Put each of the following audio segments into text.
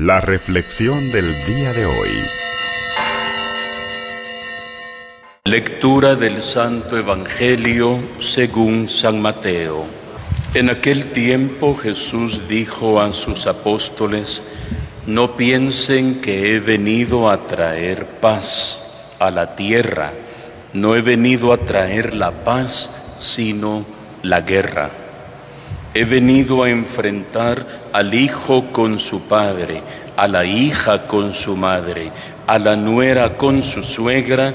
La reflexión del día de hoy. Lectura del Santo Evangelio según San Mateo. En aquel tiempo Jesús dijo a sus apóstoles, no piensen que he venido a traer paz a la tierra, no he venido a traer la paz, sino la guerra. He venido a enfrentar al hijo con su padre, a la hija con su madre, a la nuera con su suegra,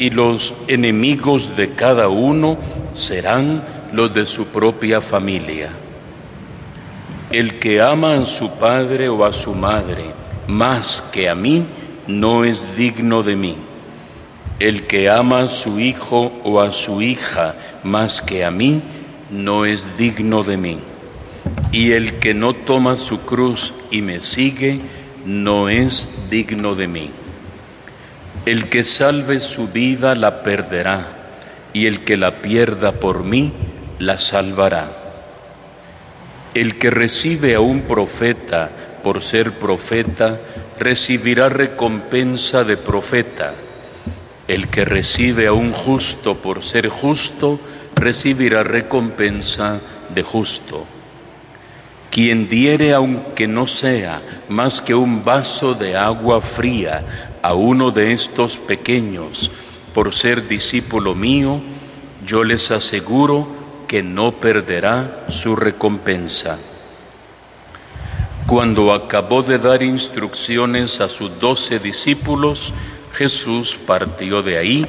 y los enemigos de cada uno serán los de su propia familia. El que ama a su padre o a su madre más que a mí, no es digno de mí. El que ama a su hijo o a su hija más que a mí, no es digno de mí. Y el que no toma su cruz y me sigue, no es digno de mí. El que salve su vida la perderá, y el que la pierda por mí, la salvará. El que recibe a un profeta por ser profeta, recibirá recompensa de profeta. El que recibe a un justo por ser justo, recibirá recompensa de justo. Quien diere, aunque no sea más que un vaso de agua fría a uno de estos pequeños, por ser discípulo mío, yo les aseguro que no perderá su recompensa. Cuando acabó de dar instrucciones a sus doce discípulos, Jesús partió de ahí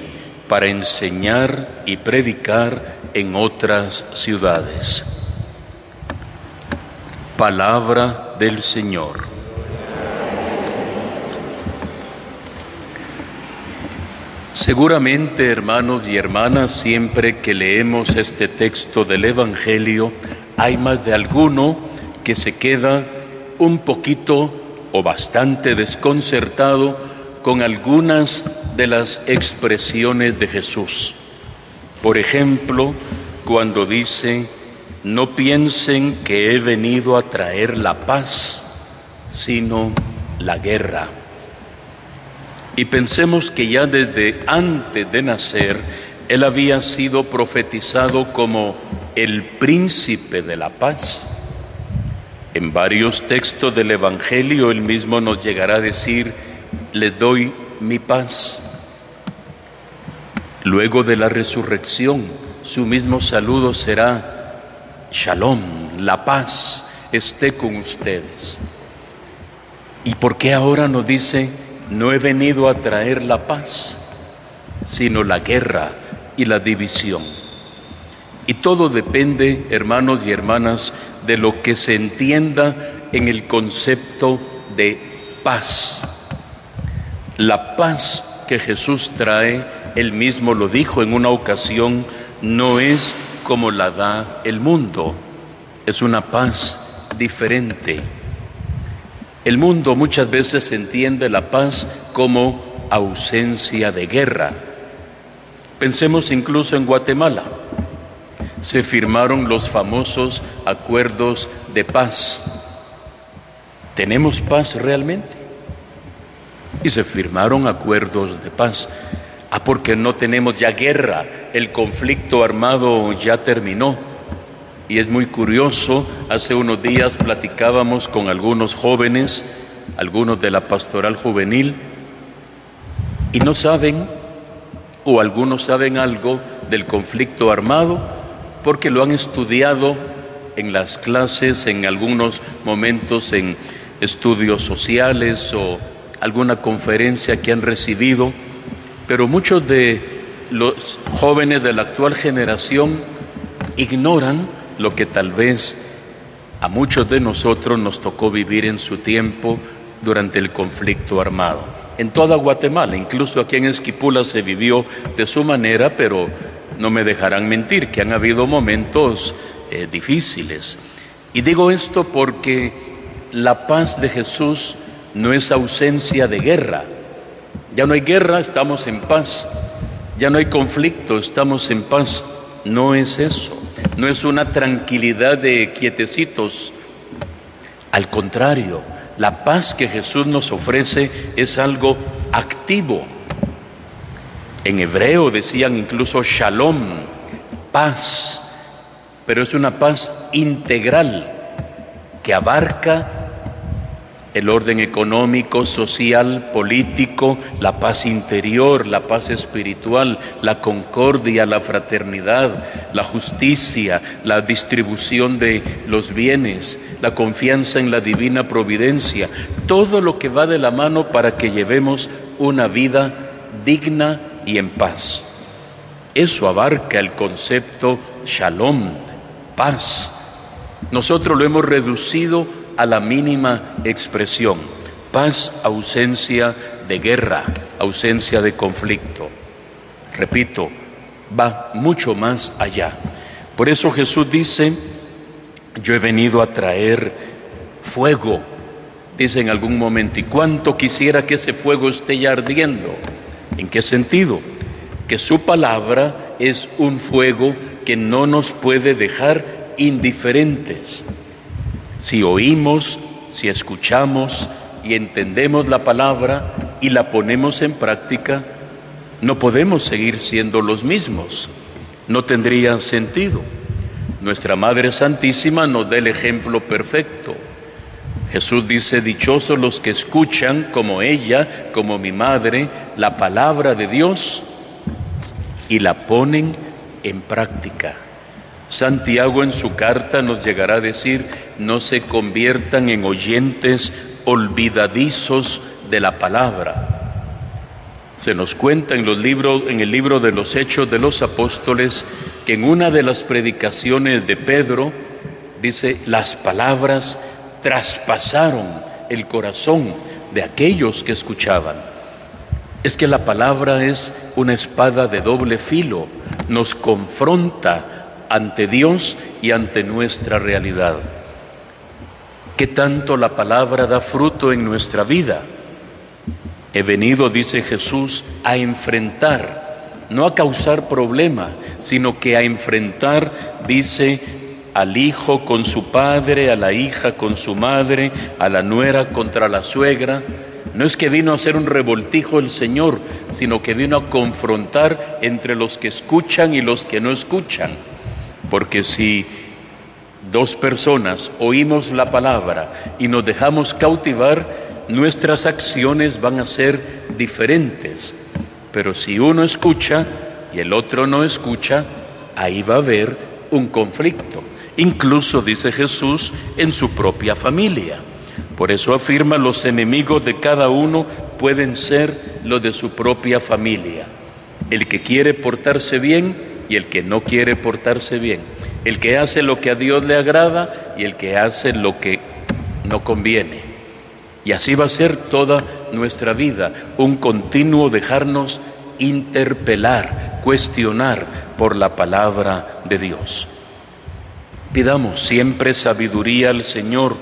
para enseñar y predicar en otras ciudades. Palabra del Señor. Seguramente, hermanos y hermanas, siempre que leemos este texto del Evangelio, hay más de alguno que se queda un poquito o bastante desconcertado con algunas de las expresiones de Jesús. Por ejemplo, cuando dice, no piensen que he venido a traer la paz, sino la guerra. Y pensemos que ya desde antes de nacer, Él había sido profetizado como el príncipe de la paz. En varios textos del Evangelio Él mismo nos llegará a decir, le doy mi paz. Luego de la resurrección, su mismo saludo será, Shalom, la paz esté con ustedes. ¿Y por qué ahora nos dice, no he venido a traer la paz, sino la guerra y la división? Y todo depende, hermanos y hermanas, de lo que se entienda en el concepto de paz. La paz que Jesús trae él mismo lo dijo en una ocasión, no es como la da el mundo, es una paz diferente. El mundo muchas veces entiende la paz como ausencia de guerra. Pensemos incluso en Guatemala. Se firmaron los famosos acuerdos de paz. ¿Tenemos paz realmente? Y se firmaron acuerdos de paz. Ah, porque no tenemos ya guerra, el conflicto armado ya terminó. Y es muy curioso, hace unos días platicábamos con algunos jóvenes, algunos de la pastoral juvenil, y no saben, o algunos saben algo del conflicto armado, porque lo han estudiado en las clases, en algunos momentos en estudios sociales o alguna conferencia que han recibido pero muchos de los jóvenes de la actual generación ignoran lo que tal vez a muchos de nosotros nos tocó vivir en su tiempo durante el conflicto armado. En toda Guatemala, incluso aquí en Esquipula se vivió de su manera, pero no me dejarán mentir que han habido momentos eh, difíciles. Y digo esto porque la paz de Jesús no es ausencia de guerra, ya no hay guerra, estamos en paz. Ya no hay conflicto, estamos en paz. No es eso. No es una tranquilidad de quietecitos. Al contrario, La paz que Jesús nos ofrece es algo activo. En hebreo decían incluso shalom, paz, pero es una paz integral que abarca el orden económico, social, político, la paz interior, la paz espiritual, la concordia, la fraternidad, la justicia, la distribución de los bienes, la confianza en la divina providencia, todo lo que va de la mano para que llevemos una vida digna y en paz. Eso abarca el concepto shalom, paz. Nosotros lo hemos reducido a la mínima expresión. Paz, ausencia de guerra, ausencia de conflicto. Repito, va mucho más allá. Por eso Jesús dice, yo he venido a traer fuego, dice en algún momento, y cuánto quisiera que ese fuego esté ya ardiendo. ¿En qué sentido? Que su palabra es un fuego que no nos puede dejar indiferentes. Si oímos, si escuchamos y entendemos la palabra y la ponemos en práctica, no podemos seguir siendo los mismos. No tendría sentido. Nuestra Madre Santísima nos da el ejemplo perfecto. Jesús dice, dichosos los que escuchan como ella, como mi madre, la palabra de Dios y la ponen en práctica. Santiago en su carta nos llegará a decir, no se conviertan en oyentes olvidadizos de la palabra. Se nos cuenta en, los libros, en el libro de los Hechos de los Apóstoles que en una de las predicaciones de Pedro dice, las palabras traspasaron el corazón de aquellos que escuchaban. Es que la palabra es una espada de doble filo, nos confronta ante Dios y ante nuestra realidad. ¿Qué tanto la palabra da fruto en nuestra vida? He venido, dice Jesús, a enfrentar, no a causar problema, sino que a enfrentar, dice, al hijo con su padre, a la hija con su madre, a la nuera contra la suegra. No es que vino a hacer un revoltijo el Señor, sino que vino a confrontar entre los que escuchan y los que no escuchan porque si dos personas oímos la palabra y nos dejamos cautivar, nuestras acciones van a ser diferentes. Pero si uno escucha y el otro no escucha, ahí va a haber un conflicto. Incluso, dice Jesús, en su propia familia. Por eso afirma, los enemigos de cada uno pueden ser los de su propia familia. El que quiere portarse bien, y el que no quiere portarse bien, el que hace lo que a Dios le agrada y el que hace lo que no conviene. Y así va a ser toda nuestra vida, un continuo dejarnos interpelar, cuestionar por la palabra de Dios. Pidamos siempre sabiduría al Señor.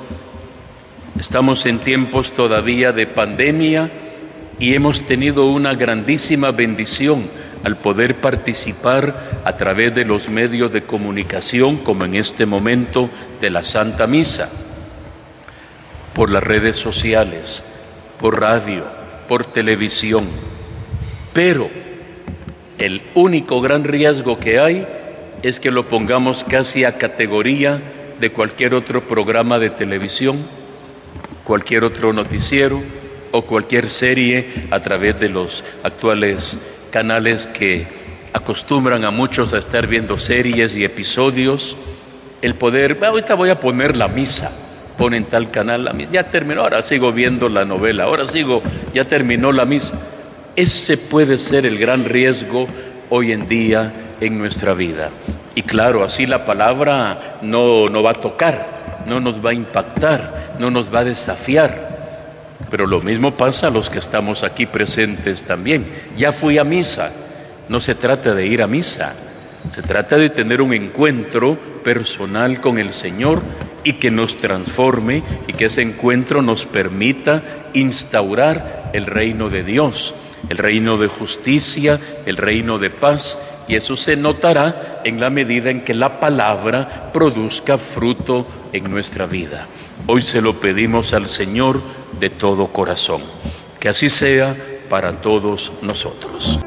Estamos en tiempos todavía de pandemia y hemos tenido una grandísima bendición al poder participar a través de los medios de comunicación, como en este momento de la Santa Misa, por las redes sociales, por radio, por televisión. Pero el único gran riesgo que hay es que lo pongamos casi a categoría de cualquier otro programa de televisión, cualquier otro noticiero o cualquier serie a través de los actuales canales que acostumbran a muchos a estar viendo series y episodios, el poder, ahorita voy a poner la misa, ponen tal canal, ya terminó, ahora sigo viendo la novela, ahora sigo, ya terminó la misa. Ese puede ser el gran riesgo hoy en día en nuestra vida. Y claro, así la palabra no, no va a tocar, no nos va a impactar, no nos va a desafiar pero lo mismo pasa a los que estamos aquí presentes también. Ya fui a misa. No se trata de ir a misa. Se trata de tener un encuentro personal con el Señor y que nos transforme y que ese encuentro nos permita instaurar el reino de Dios, el reino de justicia, el reino de paz. Y eso se notará en la medida en que la palabra produzca fruto en nuestra vida. Hoy se lo pedimos al Señor de todo corazón. Que así sea para todos nosotros.